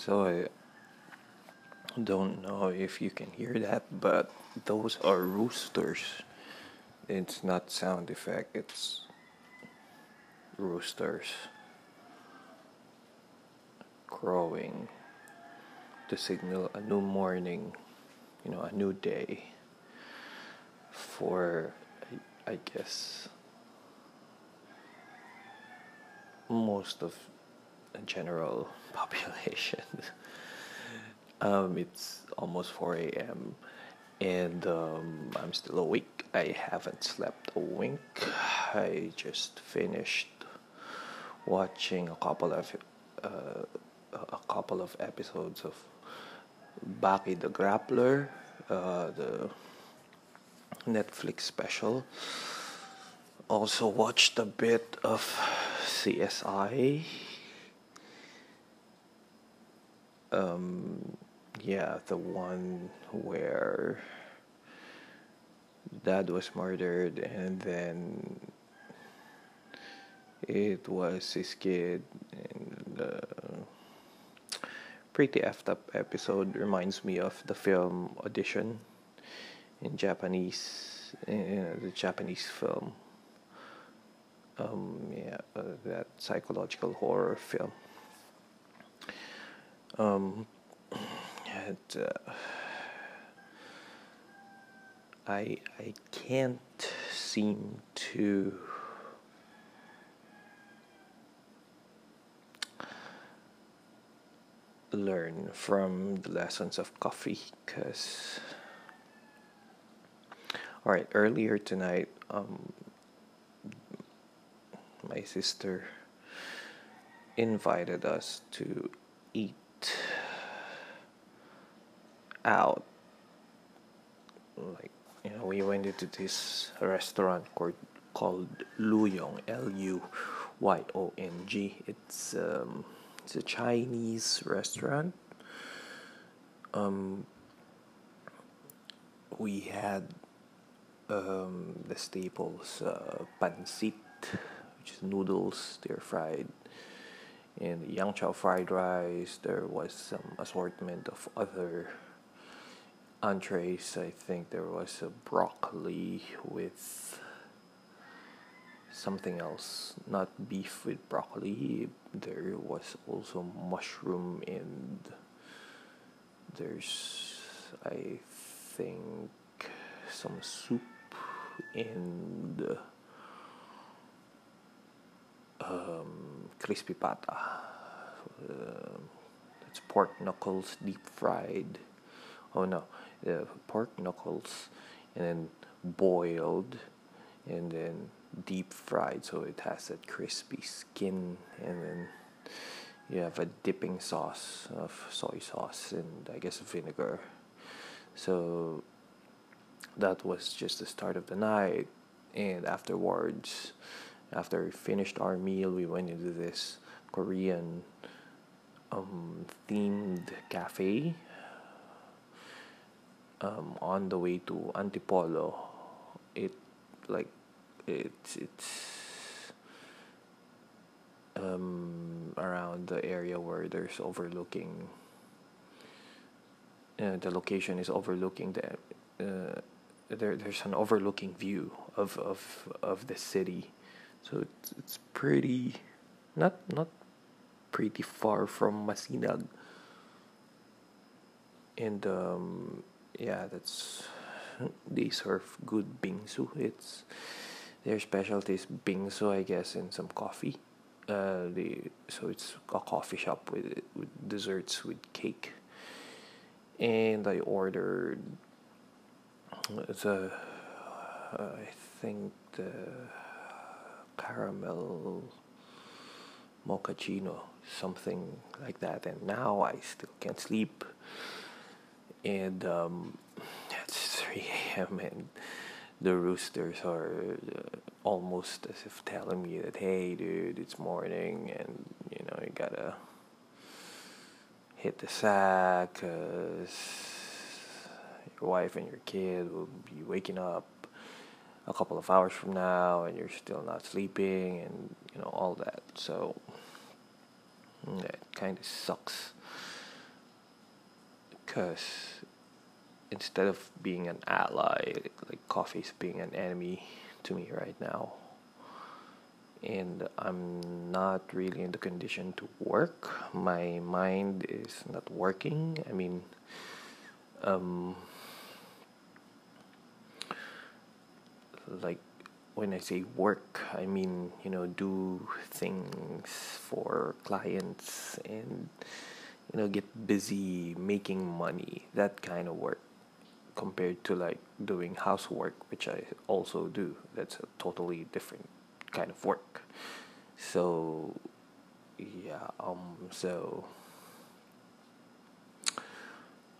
So I don't know if you can hear that, but those are roosters. It's not sound effect, it's roosters crowing to signal a new morning, you know, a new day for, I guess, most of general population. um, it's almost 4 a.m. and um, I'm still awake. I haven't slept a wink. I just finished watching a couple of uh, a couple of episodes of Baki the Grappler, uh, the Netflix special. Also watched a bit of CSI. Um, yeah, the one where dad was murdered and then it was his kid and uh, pretty effed up episode. Reminds me of the film audition in japanese in the japanese film. Um, yeah uh, that psychological horror film um, it, uh, I I can't seem to learn from the lessons of coffee because all right earlier tonight um, my sister invited us to eat out like you know we went into this restaurant called called Luyong L U Y O N G it's um it's a Chinese restaurant. Um, we had um, the staples uh, pancit, which is noodles, stir fried, and yang chow fried rice. There was some assortment of other entrees. I think there was a broccoli with something else, not beef with broccoli. There was also mushroom and there's, I think, some soup and um, crispy pata. Uh, it's pork knuckles deep fried. Oh no, uh, pork knuckles and then boiled and then deep fried so it has that crispy skin and then you have a dipping sauce of soy sauce and I guess vinegar. So that was just the start of the night and afterwards after we finished our meal we went into this Korean um, themed cafe um, on the way to Antipolo. It like it's it's um, around the area where there's overlooking uh, the location is overlooking the uh, there there's an overlooking view of of of the city so it's it's pretty not not pretty far from Masinag and um, yeah that's they serve good bingsu it's their specialty is bingsu, I guess, and some coffee. Uh, they so it's a coffee shop with with desserts with cake. And I ordered the uh, I think the caramel mochaccino, something like that. And now I still can't sleep. And um, it's 3 a.m. and the roosters are uh, almost as if telling me that hey dude it's morning and you know you gotta hit the sack because your wife and your kid will be waking up a couple of hours from now and you're still not sleeping and you know all that so that kind of sucks because instead of being an ally, like coffee is being an enemy to me right now. And I'm not really in the condition to work. My mind is not working. I mean, um, like when I say work, I mean, you know, do things for clients and, you know, get busy making money, that kind of work compared to like doing housework, which I also do. That's a totally different kind of work. So, yeah, um, so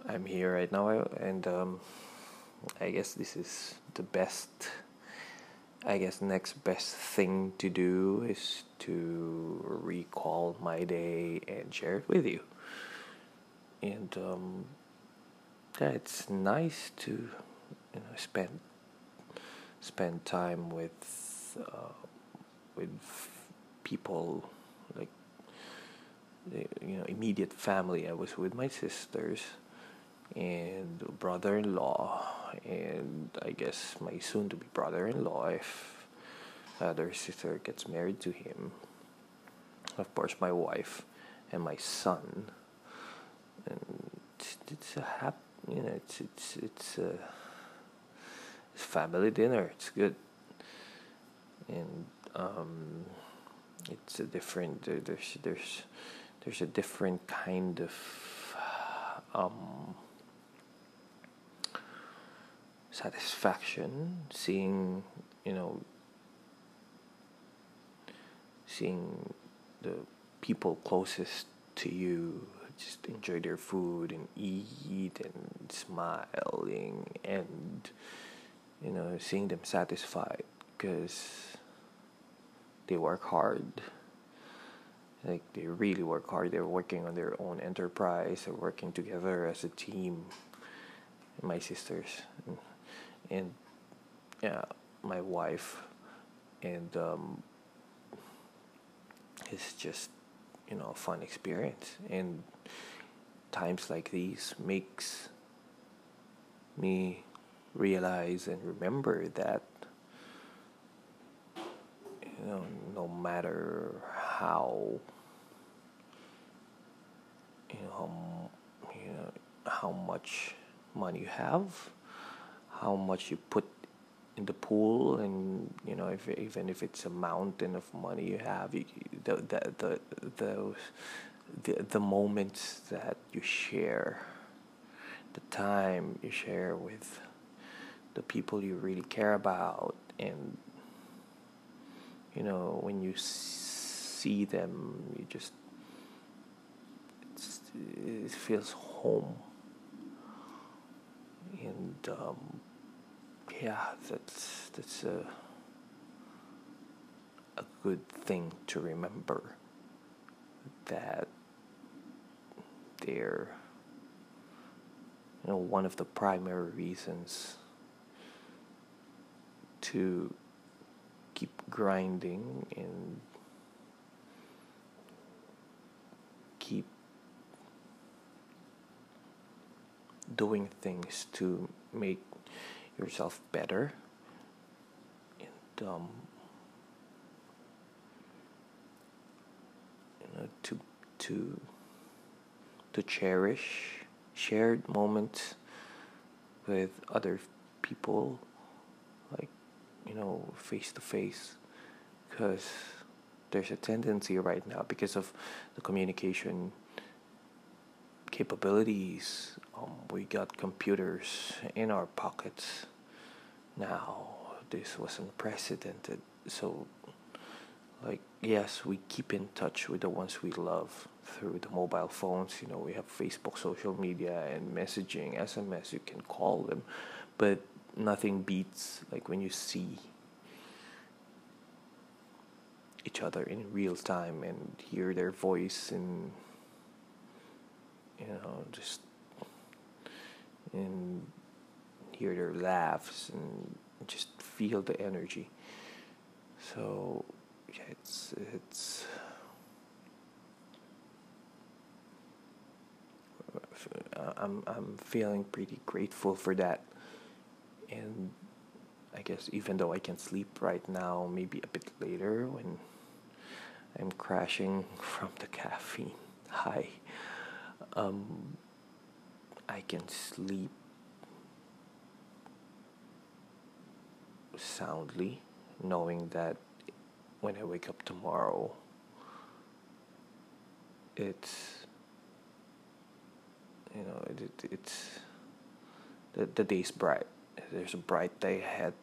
I'm here right now, and um, I guess this is the best. I guess next best thing to do is to recall my day and share it with you. And um, yeah, it's nice to you know spend spend time with uh, with people like you know immediate family. I was with my sisters and brother-in-law and I guess my soon-to-be brother-in-law if their sister gets married to him. Of course, my wife and my son. And it's, it's a happy you know, it's it's it's a it's family dinner. It's good, and um, it's a different. There, there's there's there's a different kind of um, satisfaction seeing you know seeing the people closest to you just enjoy their food and eat and smiling and you know seeing them satisfied because they work hard. Like they really work hard. They're working on their own enterprise. They're working together as a team my sisters and, yeah my wife and um, it's just you know a fun experience. And times like these makes me realize and remember that you know no matter how you know how, you know how much money you have how much you put in the pool and you know if even if it's a mountain of money you have you, the, the, the, those the, the moments that you share the time you share with the people you really care about and you know when you see them you just it feels home. And um, yeah, that's that's a a good thing to remember that they're you know one of the primary reasons to keep grinding and keep doing things to make yourself better. And um, you know to to to cherish shared moments with other people like you know face to face because there's a tendency right now because of the communication capabilities um, we got computers in our pockets now this was unprecedented. So like yes we keep in touch with the ones we love through the mobile phones. You know we have facebook social media and messaging sms you can call them. But nothing beats like when you see each other in real time and hear their voice and you know just and hear their laughs and just feel the energy. So yeah, it's it's I'm I'm feeling pretty grateful for that. And I guess even though I can sleep right now, maybe a bit later when I'm crashing from the caffeine high, um, I can sleep soundly, knowing that when I wake up tomorrow, it's you know it, it, it's the, the day's bright. There's a bright day ahead